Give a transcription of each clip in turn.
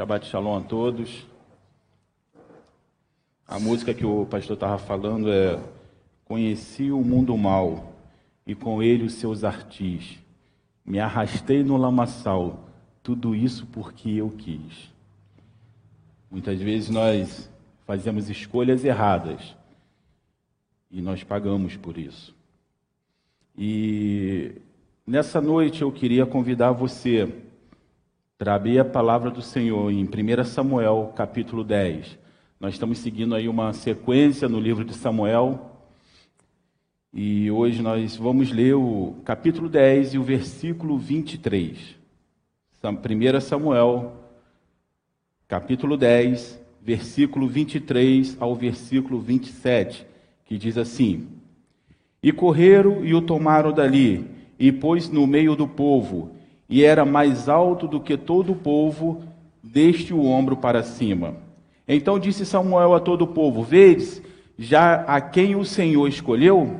Shabbat Shalom a todos. A música que o pastor estava falando é Conheci o mundo mal e com ele os seus artis. Me arrastei no lamaçal, tudo isso porque eu quis. Muitas vezes nós fazemos escolhas erradas e nós pagamos por isso. E nessa noite eu queria convidar você abrir a palavra do Senhor em 1 Samuel, capítulo 10. Nós estamos seguindo aí uma sequência no livro de Samuel. E hoje nós vamos ler o capítulo 10 e o versículo 23. 1 Samuel, capítulo 10, versículo 23 ao versículo 27, que diz assim: E correram e o tomaram dali, e pôs no meio do povo, e era mais alto do que todo o povo, deste o ombro para cima. Então disse Samuel a todo o povo: Vedes já a quem o Senhor escolheu?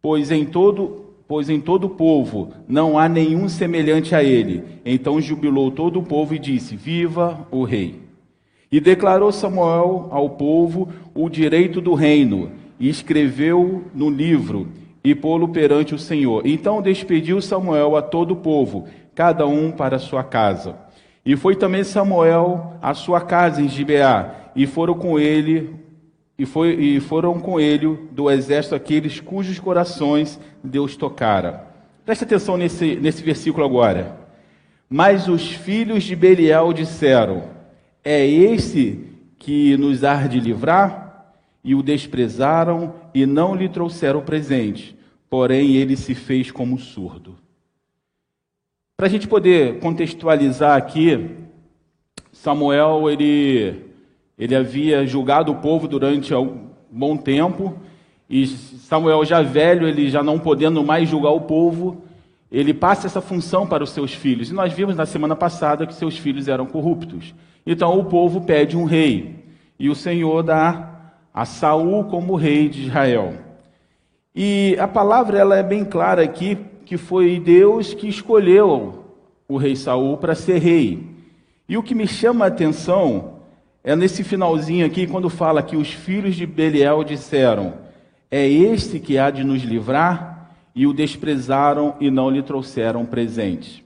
Pois em todo pois em todo o povo não há nenhum semelhante a ele. Então jubilou todo o povo e disse: Viva o rei. E declarou Samuel ao povo o direito do reino, e escreveu no livro e pô-lo perante o Senhor. Então despediu Samuel a todo o povo, cada um para sua casa. E foi também Samuel à sua casa em Gibeá, e foram com ele e, foi, e foram com ele do exército aqueles cujos corações Deus tocara. Preste atenção nesse, nesse versículo agora. Mas os filhos de Belial disseram: É esse que nos há de livrar? E o desprezaram e não lhe trouxeram presente. Porém, ele se fez como surdo. Para a gente poder contextualizar aqui, Samuel ele, ele havia julgado o povo durante um bom tempo, e Samuel já velho, ele já não podendo mais julgar o povo, ele passa essa função para os seus filhos. E nós vimos na semana passada que seus filhos eram corruptos. Então o povo pede um rei, e o Senhor dá a Saul como rei de Israel. E a palavra ela é bem clara aqui que foi Deus que escolheu o rei Saul para ser rei. E o que me chama a atenção é nesse finalzinho aqui, quando fala que os filhos de Belial disseram: É este que há de nos livrar, e o desprezaram e não lhe trouxeram presente.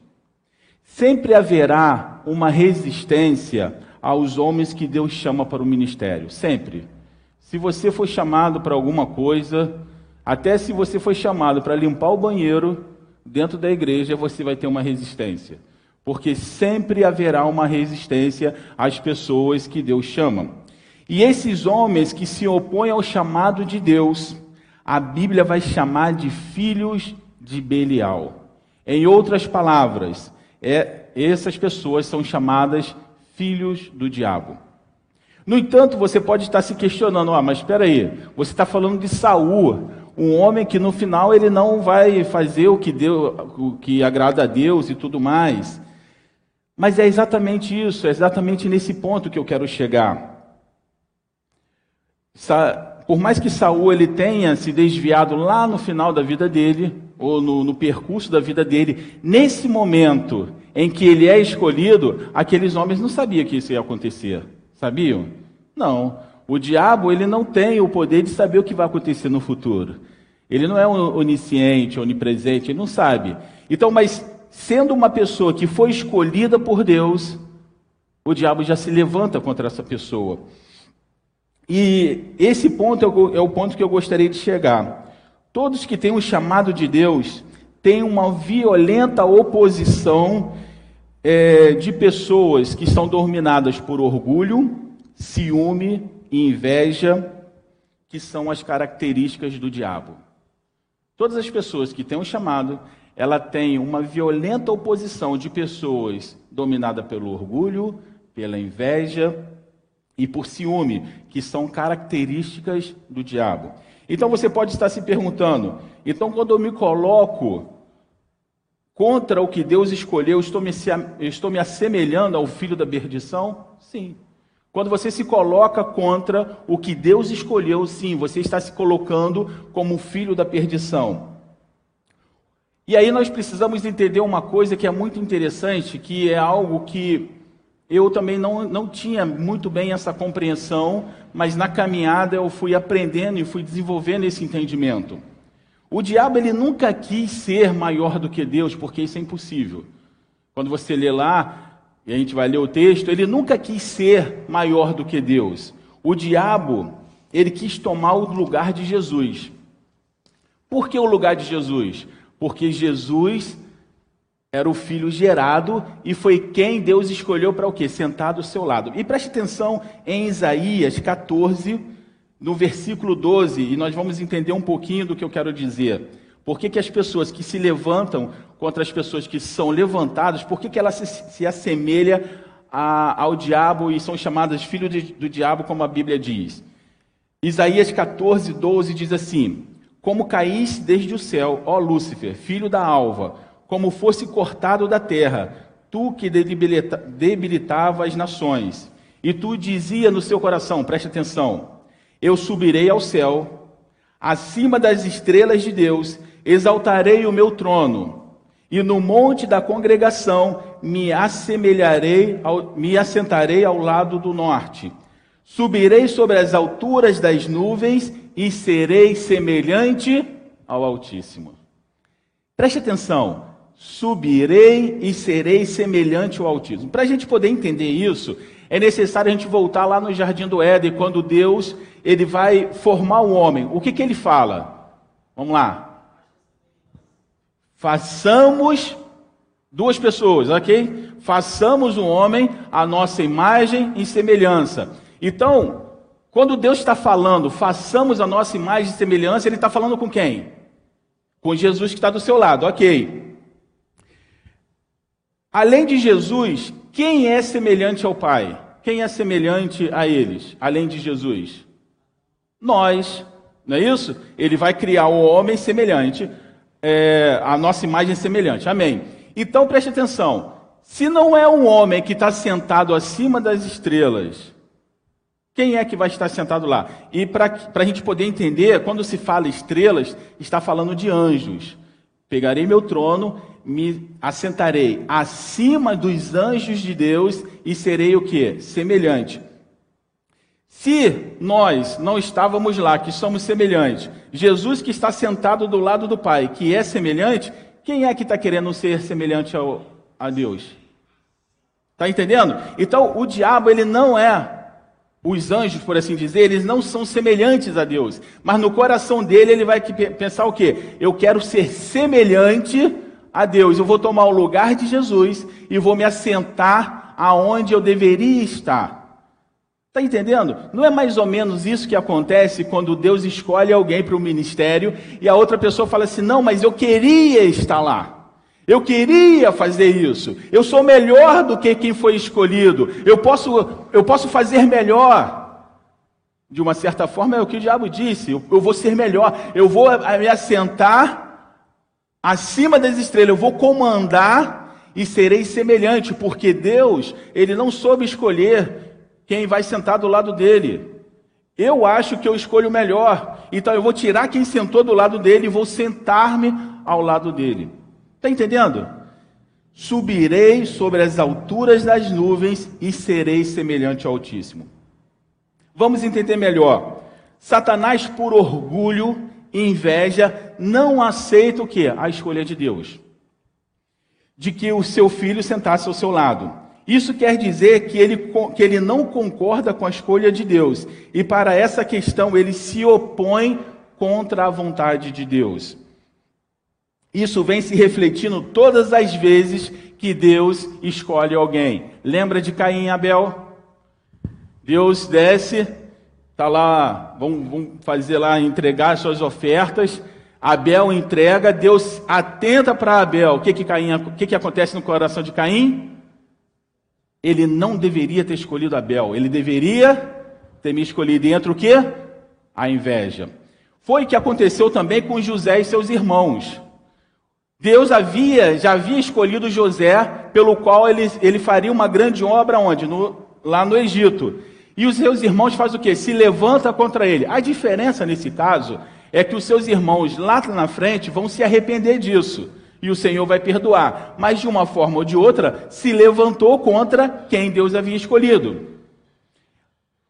Sempre haverá uma resistência aos homens que Deus chama para o ministério, sempre. Se você foi chamado para alguma coisa, até se você foi chamado para limpar o banheiro, dentro da igreja você vai ter uma resistência. Porque sempre haverá uma resistência às pessoas que Deus chama. E esses homens que se opõem ao chamado de Deus, a Bíblia vai chamar de filhos de Belial. Em outras palavras, é, essas pessoas são chamadas filhos do diabo. No entanto, você pode estar se questionando, ah, mas espera aí, você está falando de Saul, um homem que no final ele não vai fazer o que, deu, o que agrada a Deus e tudo mais. Mas é exatamente isso, é exatamente nesse ponto que eu quero chegar. Por mais que Saul ele tenha se desviado lá no final da vida dele, ou no, no percurso da vida dele, nesse momento em que ele é escolhido, aqueles homens não sabiam que isso ia acontecer. Sabiam? Não. O diabo ele não tem o poder de saber o que vai acontecer no futuro. Ele não é onisciente, onipresente, ele não sabe. Então, mas sendo uma pessoa que foi escolhida por Deus, o diabo já se levanta contra essa pessoa. E esse ponto é o ponto que eu gostaria de chegar. Todos que têm o um chamado de Deus têm uma violenta oposição é, de pessoas que são dominadas por orgulho, ciúme e inveja, que são as características do diabo. Todas as pessoas que têm um chamado, ela tem uma violenta oposição de pessoas dominadas pelo orgulho, pela inveja e por ciúme, que são características do diabo. Então você pode estar se perguntando: então quando eu me coloco contra o que Deus escolheu, estou me, estou me assemelhando ao filho da perdição? Sim. Quando você se coloca contra o que Deus escolheu, sim, você está se colocando como filho da perdição. E aí nós precisamos entender uma coisa que é muito interessante, que é algo que eu também não, não tinha muito bem essa compreensão, mas na caminhada eu fui aprendendo e fui desenvolvendo esse entendimento. O diabo ele nunca quis ser maior do que Deus, porque isso é impossível. Quando você lê lá, e a gente vai ler o texto, ele nunca quis ser maior do que Deus. O diabo, ele quis tomar o lugar de Jesus. Por que o lugar de Jesus? Porque Jesus era o filho gerado e foi quem Deus escolheu para o quê? Sentado ao seu lado. E preste atenção em Isaías 14, no versículo 12, e nós vamos entender um pouquinho do que eu quero dizer. Por que, que as pessoas que se levantam contra as pessoas que são levantadas, por que, que ela se, se assemelha a, ao diabo e são chamadas filhos de, do diabo, como a Bíblia diz? Isaías 14, 12 diz assim: Como caís desde o céu, ó Lúcifer, filho da alva, como fosse cortado da terra, tu que debilita, debilitava as nações. E tu dizia no seu coração, preste atenção: Eu subirei ao céu, acima das estrelas de Deus, exaltarei o meu trono, e no monte da congregação me assemelharei, ao, me assentarei ao lado do norte. Subirei sobre as alturas das nuvens e serei semelhante ao Altíssimo. Preste atenção, subirei e serei semelhante ao Altíssimo. Para a gente poder entender isso, é necessário a gente voltar lá no Jardim do Éden, quando Deus ele vai formar o homem. O que, que ele fala? Vamos lá. Façamos duas pessoas, ok? Façamos o homem a nossa imagem e semelhança. Então, quando Deus está falando, façamos a nossa imagem e semelhança, Ele está falando com quem? Com Jesus que está do seu lado, ok. Além de Jesus, quem é semelhante ao Pai? Quem é semelhante a eles, além de Jesus? Nós, não é isso? Ele vai criar o homem semelhante, é, a nossa imagem semelhante. Amém. Então preste atenção: se não é um homem que está sentado acima das estrelas, quem é que vai estar sentado lá? E para a gente poder entender, quando se fala estrelas, está falando de anjos. Pegarei meu trono me assentarei acima dos anjos de Deus e serei o que? Semelhante. Se nós não estávamos lá, que somos semelhantes, Jesus que está sentado do lado do Pai, que é semelhante, quem é que está querendo ser semelhante ao, a Deus? Está entendendo? Então, o diabo, ele não é, os anjos, por assim dizer, eles não são semelhantes a Deus. Mas no coração dele, ele vai pensar o quê? Eu quero ser semelhante a Deus, eu vou tomar o lugar de Jesus e vou me assentar aonde eu deveria estar. Está entendendo? Não é mais ou menos isso que acontece quando Deus escolhe alguém para o ministério e a outra pessoa fala assim: não, mas eu queria estar lá. Eu queria fazer isso. Eu sou melhor do que quem foi escolhido. Eu posso, eu posso fazer melhor. De uma certa forma é o que o diabo disse. Eu, eu vou ser melhor. Eu vou me assentar acima das estrelas, eu vou comandar e serei semelhante, porque Deus, ele não soube escolher quem vai sentar do lado dele. Eu acho que eu escolho melhor, então eu vou tirar quem sentou do lado dele e vou sentar-me ao lado dele. Está entendendo? Subirei sobre as alturas das nuvens e serei semelhante ao Altíssimo. Vamos entender melhor. Satanás, por orgulho, inveja, não aceita o que? A escolha de Deus. De que o seu filho sentasse ao seu lado. Isso quer dizer que ele, que ele não concorda com a escolha de Deus. E para essa questão ele se opõe contra a vontade de Deus. Isso vem se refletindo todas as vezes que Deus escolhe alguém. Lembra de Caim e Abel? Deus desce Está lá, vamos, vamos, fazer lá, entregar suas ofertas. Abel entrega, Deus atenta para Abel. O que que, Caim, o que que acontece no coração de Caim? Ele não deveria ter escolhido Abel, ele deveria ter me escolhido. E entra o quê? A inveja. Foi o que aconteceu também com José e seus irmãos. Deus havia, já havia escolhido José, pelo qual ele, ele faria uma grande obra onde? No, lá no Egito. E os seus irmãos fazem o quê? Se levanta contra ele. A diferença nesse caso é que os seus irmãos lá na frente vão se arrepender disso. E o Senhor vai perdoar. Mas de uma forma ou de outra, se levantou contra quem Deus havia escolhido.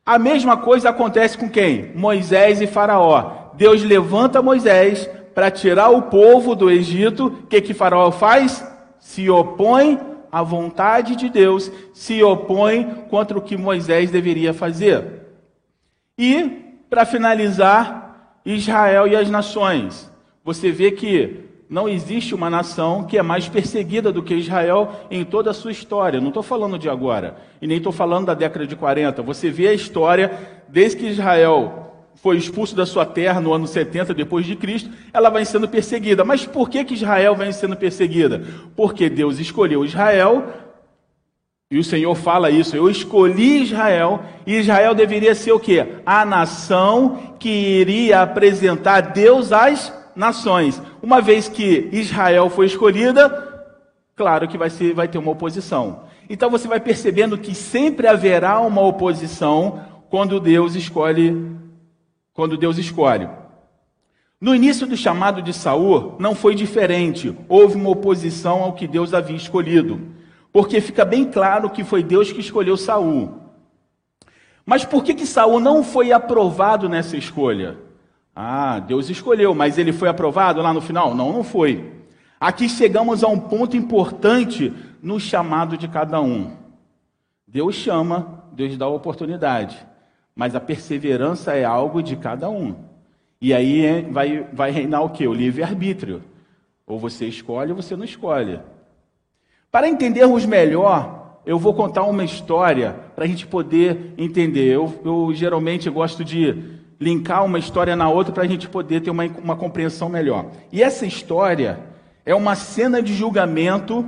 A mesma coisa acontece com quem? Moisés e Faraó. Deus levanta Moisés para tirar o povo do Egito. O que, que Faraó faz? Se opõe à vontade de Deus, se opõe contra o que Moisés deveria fazer. E, para finalizar, Israel e as nações. Você vê que não existe uma nação que é mais perseguida do que Israel em toda a sua história. Não estou falando de agora, e nem estou falando da década de 40. Você vê a história, desde que Israel foi expulso da sua terra no ano 70 depois de Cristo, ela vai sendo perseguida. Mas por que, que Israel vem sendo perseguida? Porque Deus escolheu Israel, e o Senhor fala isso, eu escolhi Israel, e Israel deveria ser o quê? A nação que iria apresentar Deus às nações. Uma vez que Israel foi escolhida, claro que vai, ser, vai ter uma oposição. Então você vai percebendo que sempre haverá uma oposição quando Deus escolhe quando Deus escolhe. No início do chamado de Saul, não foi diferente. Houve uma oposição ao que Deus havia escolhido, porque fica bem claro que foi Deus que escolheu Saul. Mas por que que Saul não foi aprovado nessa escolha? Ah, Deus escolheu, mas ele foi aprovado lá no final? Não, não foi. Aqui chegamos a um ponto importante no chamado de cada um. Deus chama, Deus dá a oportunidade. Mas a perseverança é algo de cada um. E aí é, vai, vai reinar o que? O livre-arbítrio. Ou você escolhe ou você não escolhe. Para entendermos melhor, eu vou contar uma história para a gente poder entender. Eu, eu, geralmente gosto de linkar uma história na outra para a gente poder ter uma, uma compreensão melhor. E essa história é uma cena de julgamento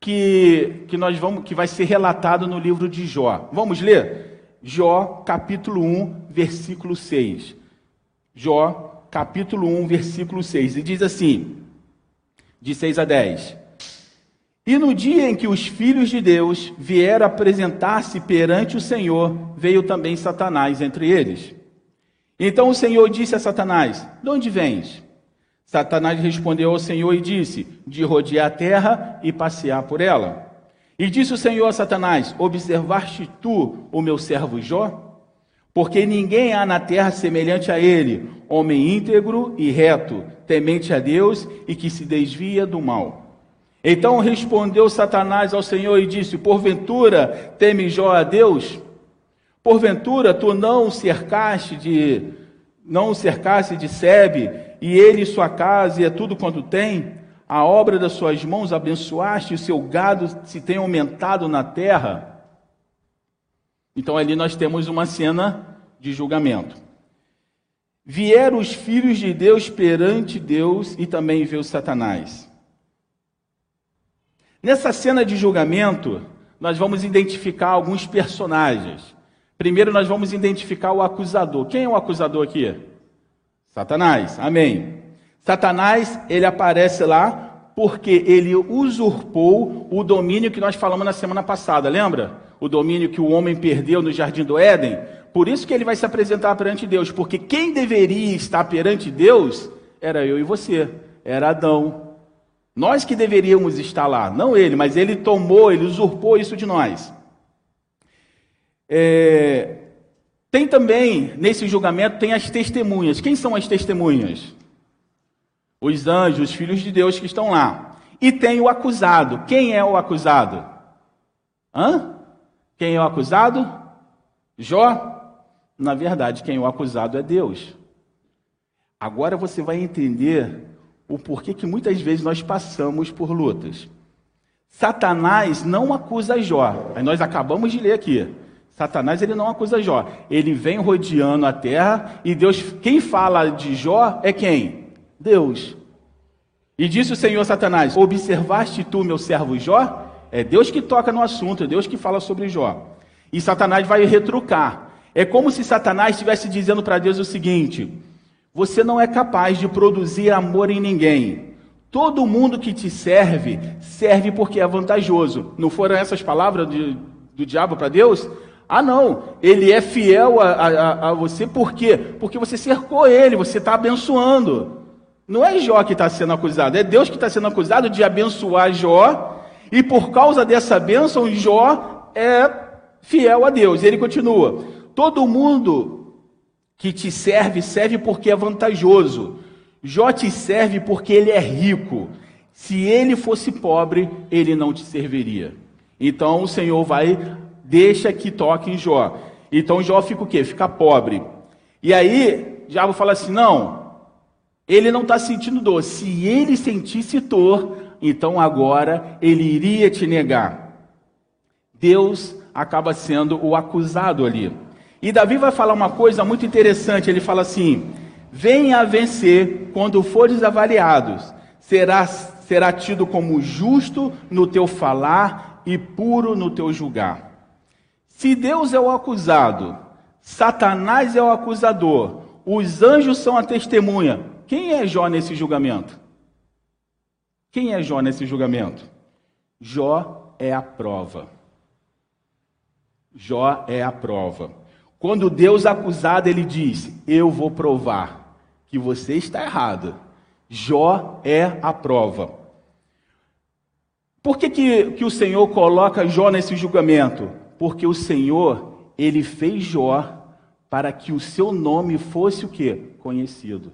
que, que nós vamos que vai ser relatado no livro de Jó. Vamos ler? Jó, capítulo 1, versículo 6. Jó, capítulo 1, versículo 6. E diz assim, de 6 a 10. E no dia em que os filhos de Deus vieram apresentar-se perante o Senhor, veio também Satanás entre eles. Então o Senhor disse a Satanás: De onde vens? Satanás respondeu ao Senhor e disse: De rodear a terra e passear por ela. E disse o Senhor a Satanás: Observaste tu o meu servo Jó? Porque ninguém há na terra semelhante a ele, homem íntegro e reto, temente a Deus e que se desvia do mal. Então respondeu Satanás ao Senhor e disse: Porventura teme Jó a Deus? Porventura tu não o cercaste de não o cercaste de Sebe, e ele sua casa e é tudo quanto tem? a obra das suas mãos abençoaste, o seu gado se tem aumentado na terra. Então ali nós temos uma cena de julgamento. Vieram os filhos de Deus perante Deus e também veio Satanás. Nessa cena de julgamento, nós vamos identificar alguns personagens. Primeiro, nós vamos identificar o acusador. Quem é o acusador aqui? Satanás. Amém. Satanás, ele aparece lá porque ele usurpou o domínio que nós falamos na semana passada, lembra? O domínio que o homem perdeu no jardim do Éden. Por isso que ele vai se apresentar perante Deus, porque quem deveria estar perante Deus era eu e você, era Adão. Nós que deveríamos estar lá, não ele, mas ele tomou, ele usurpou isso de nós. É... Tem também, nesse julgamento, tem as testemunhas. Quem são as testemunhas? os anjos, os filhos de Deus que estão lá. E tem o acusado. Quem é o acusado? Hã? Quem é o acusado? Jó? Na verdade, quem é o acusado é Deus. Agora você vai entender o porquê que muitas vezes nós passamos por lutas. Satanás não acusa Jó. Aí nós acabamos de ler aqui. Satanás ele não acusa Jó. Ele vem rodeando a terra e Deus, quem fala de Jó é quem? Deus. E disse o Senhor Satanás: Observaste tu, meu servo Jó? É Deus que toca no assunto, é Deus que fala sobre Jó. E Satanás vai retrucar. É como se Satanás estivesse dizendo para Deus o seguinte: Você não é capaz de produzir amor em ninguém. Todo mundo que te serve, serve porque é vantajoso. Não foram essas palavras de, do diabo para Deus? Ah, não, ele é fiel a, a, a você por quê? Porque você cercou ele, você está abençoando. Não é Jó que está sendo acusado, é Deus que está sendo acusado de abençoar Jó, e por causa dessa bênção, Jó é fiel a Deus. Ele continua: todo mundo que te serve, serve porque é vantajoso. Jó te serve porque ele é rico. Se ele fosse pobre, ele não te serviria. Então o Senhor vai, deixa que toque em Jó. Então Jó fica o quê? Fica pobre. E aí, o diabo fala assim: não, ele não está sentindo dor. Se ele sentisse dor, então agora ele iria te negar. Deus acaba sendo o acusado ali. E Davi vai falar uma coisa muito interessante. Ele fala assim: venha vencer quando fores avaliados, será, será tido como justo no teu falar e puro no teu julgar. Se Deus é o acusado, Satanás é o acusador, os anjos são a testemunha, quem é Jó nesse julgamento? Quem é Jó nesse julgamento? Jó é a prova. Jó é a prova. Quando Deus é acusado, ele diz: Eu vou provar que você está errado. Jó é a prova. Por que, que, que o Senhor coloca Jó nesse julgamento? Porque o Senhor, ele fez Jó para que o seu nome fosse o que? Conhecido.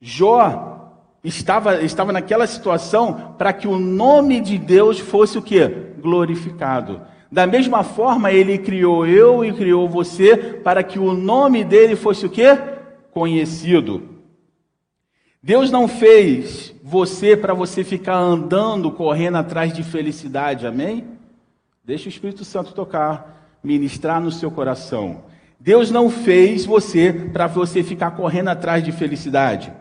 Jó estava, estava naquela situação para que o nome de Deus fosse o que? Glorificado. Da mesma forma, ele criou eu e criou você para que o nome dele fosse o que? conhecido. Deus não fez você para você ficar andando, correndo atrás de felicidade, amém? Deixa o Espírito Santo tocar, ministrar no seu coração. Deus não fez você para você ficar correndo atrás de felicidade.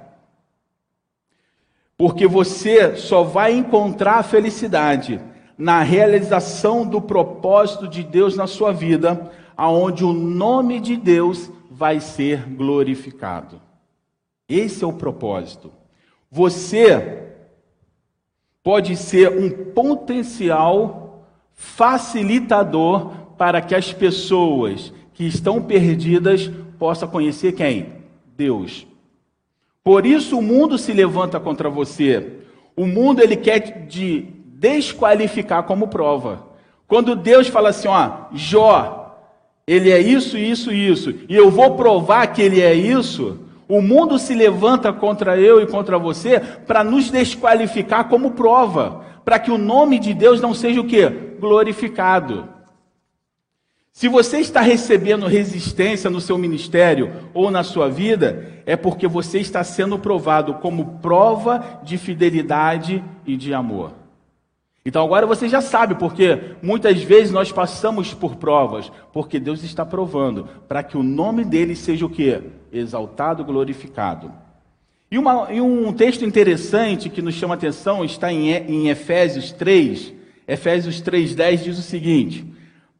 Porque você só vai encontrar a felicidade na realização do propósito de Deus na sua vida, aonde o nome de Deus vai ser glorificado. Esse é o propósito. Você pode ser um potencial facilitador para que as pessoas que estão perdidas possam conhecer quem? Deus. Por isso o mundo se levanta contra você. O mundo ele quer te desqualificar como prova. Quando Deus fala assim, ó, Jó, ele é isso, isso, isso, e eu vou provar que ele é isso, o mundo se levanta contra eu e contra você para nos desqualificar como prova, para que o nome de Deus não seja o que? Glorificado. Se você está recebendo resistência no seu ministério ou na sua vida, é porque você está sendo provado como prova de fidelidade e de amor. Então agora você já sabe, porque muitas vezes nós passamos por provas, porque Deus está provando, para que o nome dele seja o que? Exaltado, glorificado. E, uma, e, um texto interessante que nos chama a atenção está em, em Efésios 3, Efésios 3,10 diz o seguinte: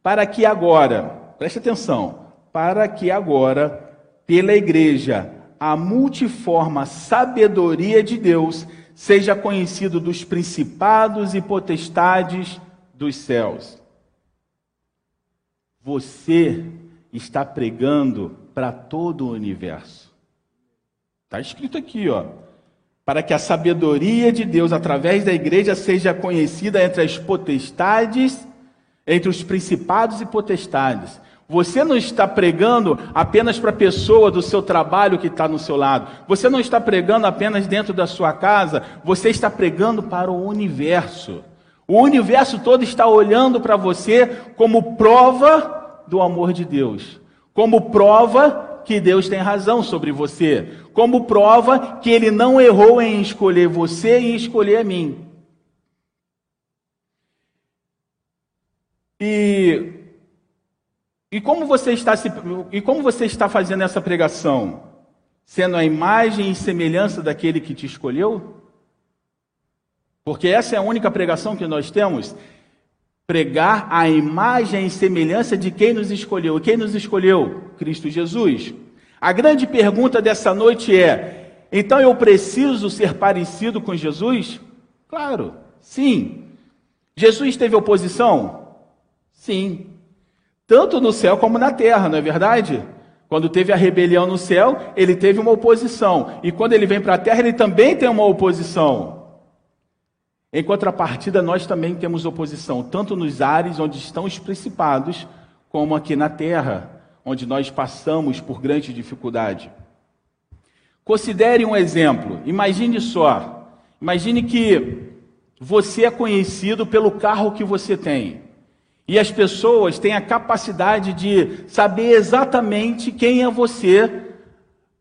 Para que agora, preste atenção, para que agora, pela igreja, a multiforme sabedoria de Deus seja conhecido dos principados e potestades dos céus. Você está pregando para todo o universo. Está escrito aqui, ó. Para que a sabedoria de Deus através da igreja seja conhecida entre as potestades, entre os principados e potestades. Você não está pregando apenas para a pessoa do seu trabalho que está no seu lado. Você não está pregando apenas dentro da sua casa. Você está pregando para o universo. O universo todo está olhando para você como prova do amor de Deus, como prova que Deus tem razão sobre você, como prova que Ele não errou em escolher você e escolher a mim. E e como você está se, e como você está fazendo essa pregação? Sendo a imagem e semelhança daquele que te escolheu? Porque essa é a única pregação que nós temos. Pregar a imagem e semelhança de quem nos escolheu. Quem nos escolheu? Cristo Jesus. A grande pergunta dessa noite é: então eu preciso ser parecido com Jesus? Claro, sim. Jesus teve oposição? Sim tanto no céu como na terra, não é verdade? Quando teve a rebelião no céu, ele teve uma oposição. E quando ele vem para a terra, ele também tem uma oposição. Em contrapartida, nós também temos oposição, tanto nos ares onde estão os principados, como aqui na terra, onde nós passamos por grande dificuldade. Considere um exemplo. Imagine só. Imagine que você é conhecido pelo carro que você tem. E as pessoas têm a capacidade de saber exatamente quem é você,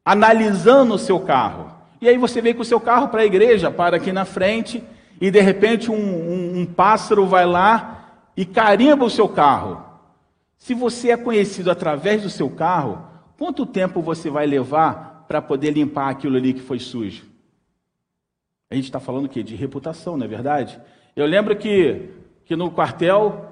analisando o seu carro. E aí você vem com o seu carro para a igreja, para aqui na frente, e de repente um, um, um pássaro vai lá e carimba o seu carro. Se você é conhecido através do seu carro, quanto tempo você vai levar para poder limpar aquilo ali que foi sujo? A gente está falando o quê? De reputação, não é verdade? Eu lembro que, que no quartel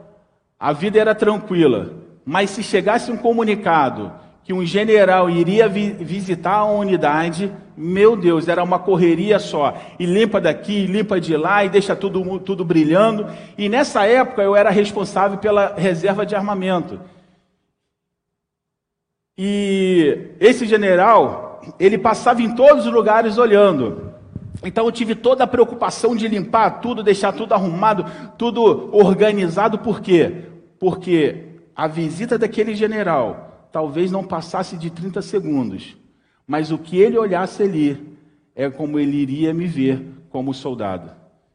a vida era tranquila, mas se chegasse um comunicado que um general iria vi visitar a unidade, meu Deus, era uma correria só. E limpa daqui, limpa de lá, e deixa tudo, tudo brilhando. E nessa época eu era responsável pela reserva de armamento. E esse general, ele passava em todos os lugares olhando. Então eu tive toda a preocupação de limpar tudo, deixar tudo arrumado, tudo organizado, por quê? Porque a visita daquele general talvez não passasse de 30 segundos, mas o que ele olhasse ali é como ele iria me ver como soldado.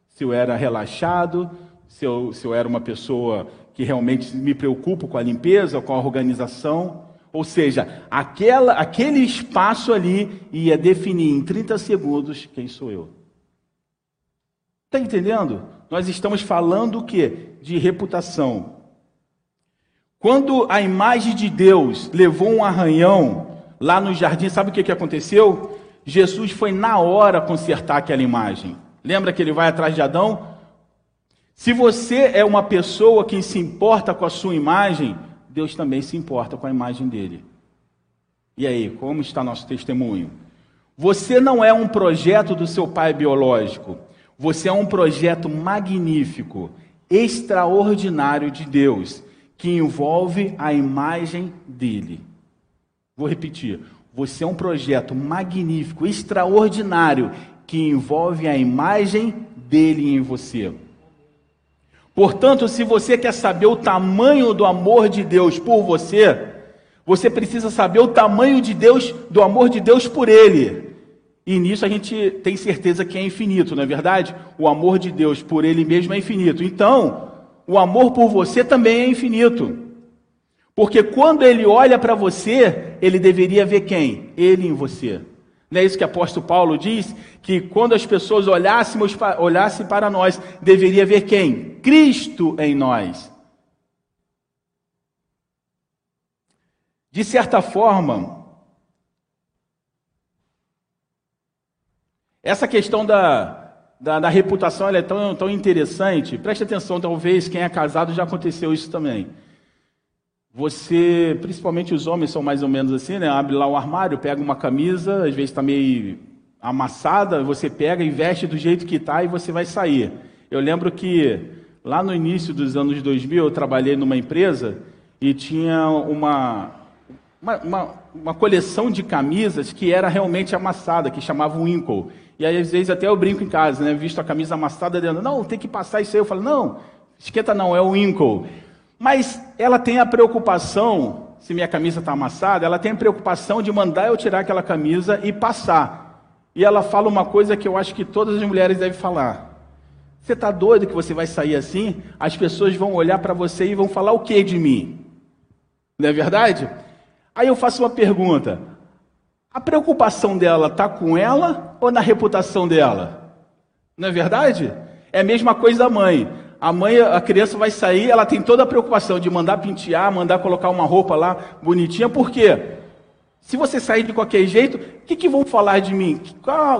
Se eu era relaxado, se eu, se eu era uma pessoa que realmente me preocupo com a limpeza, com a organização. Ou seja, aquela, aquele espaço ali ia definir em 30 segundos quem sou eu. Está entendendo? Nós estamos falando o quê? De reputação. Quando a imagem de Deus levou um arranhão lá no jardim, sabe o que, que aconteceu? Jesus foi na hora consertar aquela imagem. Lembra que ele vai atrás de Adão? Se você é uma pessoa que se importa com a sua imagem, Deus também se importa com a imagem dele. E aí, como está nosso testemunho? Você não é um projeto do seu pai biológico, você é um projeto magnífico, extraordinário de Deus que envolve a imagem dele. Vou repetir. Você é um projeto magnífico, extraordinário, que envolve a imagem dele em você. Portanto, se você quer saber o tamanho do amor de Deus por você, você precisa saber o tamanho de Deus, do amor de Deus por ele. E nisso a gente tem certeza que é infinito, não é verdade? O amor de Deus por ele mesmo é infinito. Então, o amor por você também é infinito. Porque quando ele olha para você, ele deveria ver quem? Ele em você. Não é isso que o apóstolo Paulo diz? Que quando as pessoas olhássemos, olhassem para nós, deveria ver quem? Cristo em nós. De certa forma, essa questão da, da, da reputação é tão, tão interessante. Preste atenção, talvez quem é casado já aconteceu isso também. Você, principalmente os homens são mais ou menos assim, né? Abre lá o armário, pega uma camisa, às vezes está meio amassada, você pega e veste do jeito que está e você vai sair. Eu lembro que lá no início dos anos 2000 eu trabalhei numa empresa e tinha uma, uma, uma, uma coleção de camisas que era realmente amassada, que chamava Winkle. E aí, às vezes, até eu brinco em casa, né? Visto a camisa amassada, dizendo, não, tem que passar isso aí. Eu falo, não, esquenta não, é o Winkle. Mas ela tem a preocupação, se minha camisa está amassada, ela tem a preocupação de mandar eu tirar aquela camisa e passar. E ela fala uma coisa que eu acho que todas as mulheres devem falar. Você está doido que você vai sair assim? As pessoas vão olhar para você e vão falar o que de mim? Não é verdade? Aí eu faço uma pergunta: a preocupação dela está com ela ou na reputação dela? Não é verdade? É a mesma coisa da mãe. A mãe, a criança vai sair, ela tem toda a preocupação de mandar pentear, mandar colocar uma roupa lá bonitinha, por quê? Se você sair de qualquer jeito, o que, que vão falar de mim?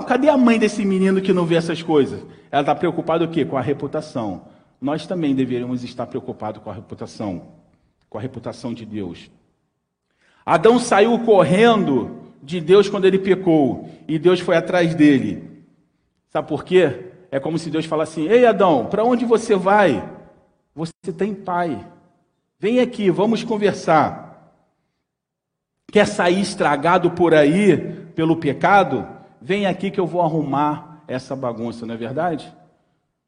Cadê a mãe desse menino que não vê essas coisas? Ela está preocupada o quê? Com a reputação. Nós também deveríamos estar preocupados com a reputação, com a reputação de Deus. Adão saiu correndo de Deus quando ele pecou e Deus foi atrás dele. Sabe por quê? É como se Deus falasse assim: Ei Adão, para onde você vai? Você tem pai. Vem aqui, vamos conversar. quer sair estragado por aí pelo pecado, vem aqui que eu vou arrumar essa bagunça, não é verdade?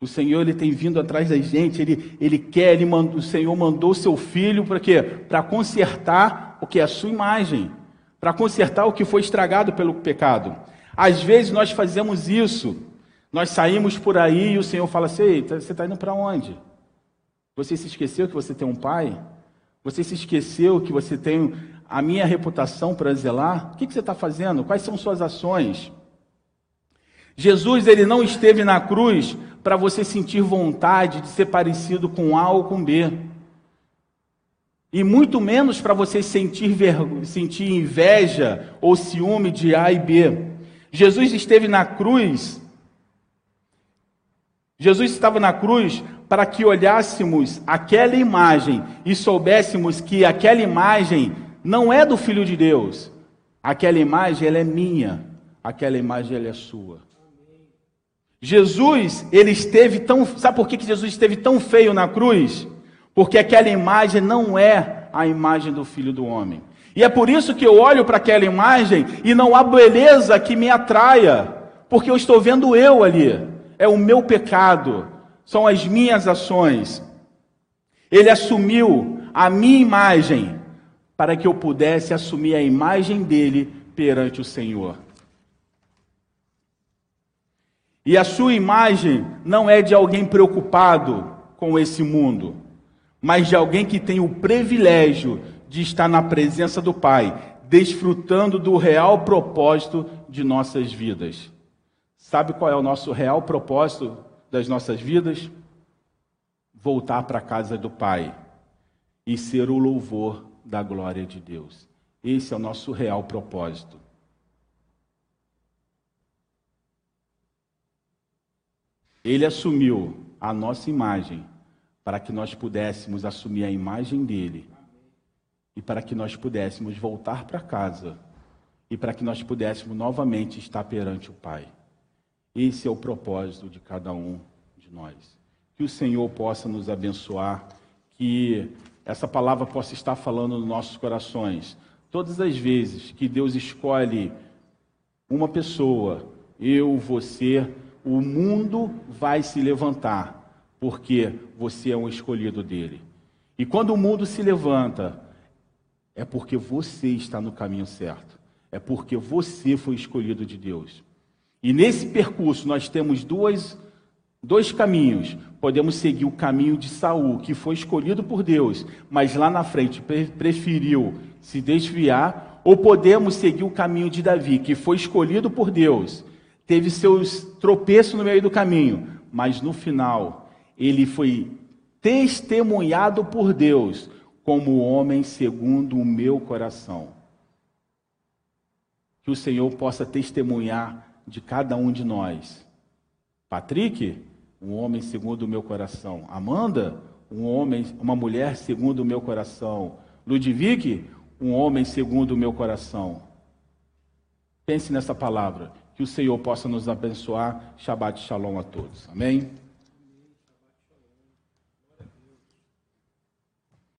O Senhor ele tem vindo atrás da gente, ele, ele quer, ele o Senhor mandou seu filho para quê? Para consertar o que é a sua imagem, para consertar o que foi estragado pelo pecado. Às vezes nós fazemos isso, nós saímos por aí e o Senhor fala assim: você está indo para onde? Você se esqueceu que você tem um pai? Você se esqueceu que você tem a minha reputação para zelar? O que, que você está fazendo? Quais são suas ações? Jesus ele não esteve na cruz para você sentir vontade de ser parecido com A ou com B. E muito menos para você sentir, sentir inveja ou ciúme de A e B. Jesus esteve na cruz. Jesus estava na cruz para que olhássemos aquela imagem e soubéssemos que aquela imagem não é do Filho de Deus. Aquela imagem ela é minha, aquela imagem ela é sua. Jesus, ele esteve tão. Sabe por que Jesus esteve tão feio na cruz? Porque aquela imagem não é a imagem do Filho do Homem. E é por isso que eu olho para aquela imagem e não há beleza que me atraia, porque eu estou vendo eu ali. É o meu pecado, são as minhas ações. Ele assumiu a minha imagem para que eu pudesse assumir a imagem dele perante o Senhor. E a sua imagem não é de alguém preocupado com esse mundo, mas de alguém que tem o privilégio de estar na presença do Pai, desfrutando do real propósito de nossas vidas. Sabe qual é o nosso real propósito das nossas vidas? Voltar para a casa do Pai e ser o louvor da glória de Deus. Esse é o nosso real propósito. Ele assumiu a nossa imagem para que nós pudéssemos assumir a imagem dele e para que nós pudéssemos voltar para casa e para que nós pudéssemos novamente estar perante o Pai. Esse é o propósito de cada um de nós. Que o Senhor possa nos abençoar, que essa palavra possa estar falando nos nossos corações. Todas as vezes que Deus escolhe uma pessoa, eu, você, o mundo vai se levantar, porque você é um escolhido dele. E quando o mundo se levanta, é porque você está no caminho certo. É porque você foi escolhido de Deus. E nesse percurso nós temos duas, dois caminhos. Podemos seguir o caminho de Saul, que foi escolhido por Deus, mas lá na frente preferiu se desviar, ou podemos seguir o caminho de Davi, que foi escolhido por Deus, teve seus tropeços no meio do caminho, mas no final ele foi testemunhado por Deus como homem segundo o meu coração. Que o Senhor possa testemunhar de cada um de nós. Patrick, um homem segundo o meu coração. Amanda, um homem, uma mulher segundo o meu coração. Ludwig, um homem segundo o meu coração. Pense nessa palavra. Que o Senhor possa nos abençoar. Shabbat Shalom a todos. Amém?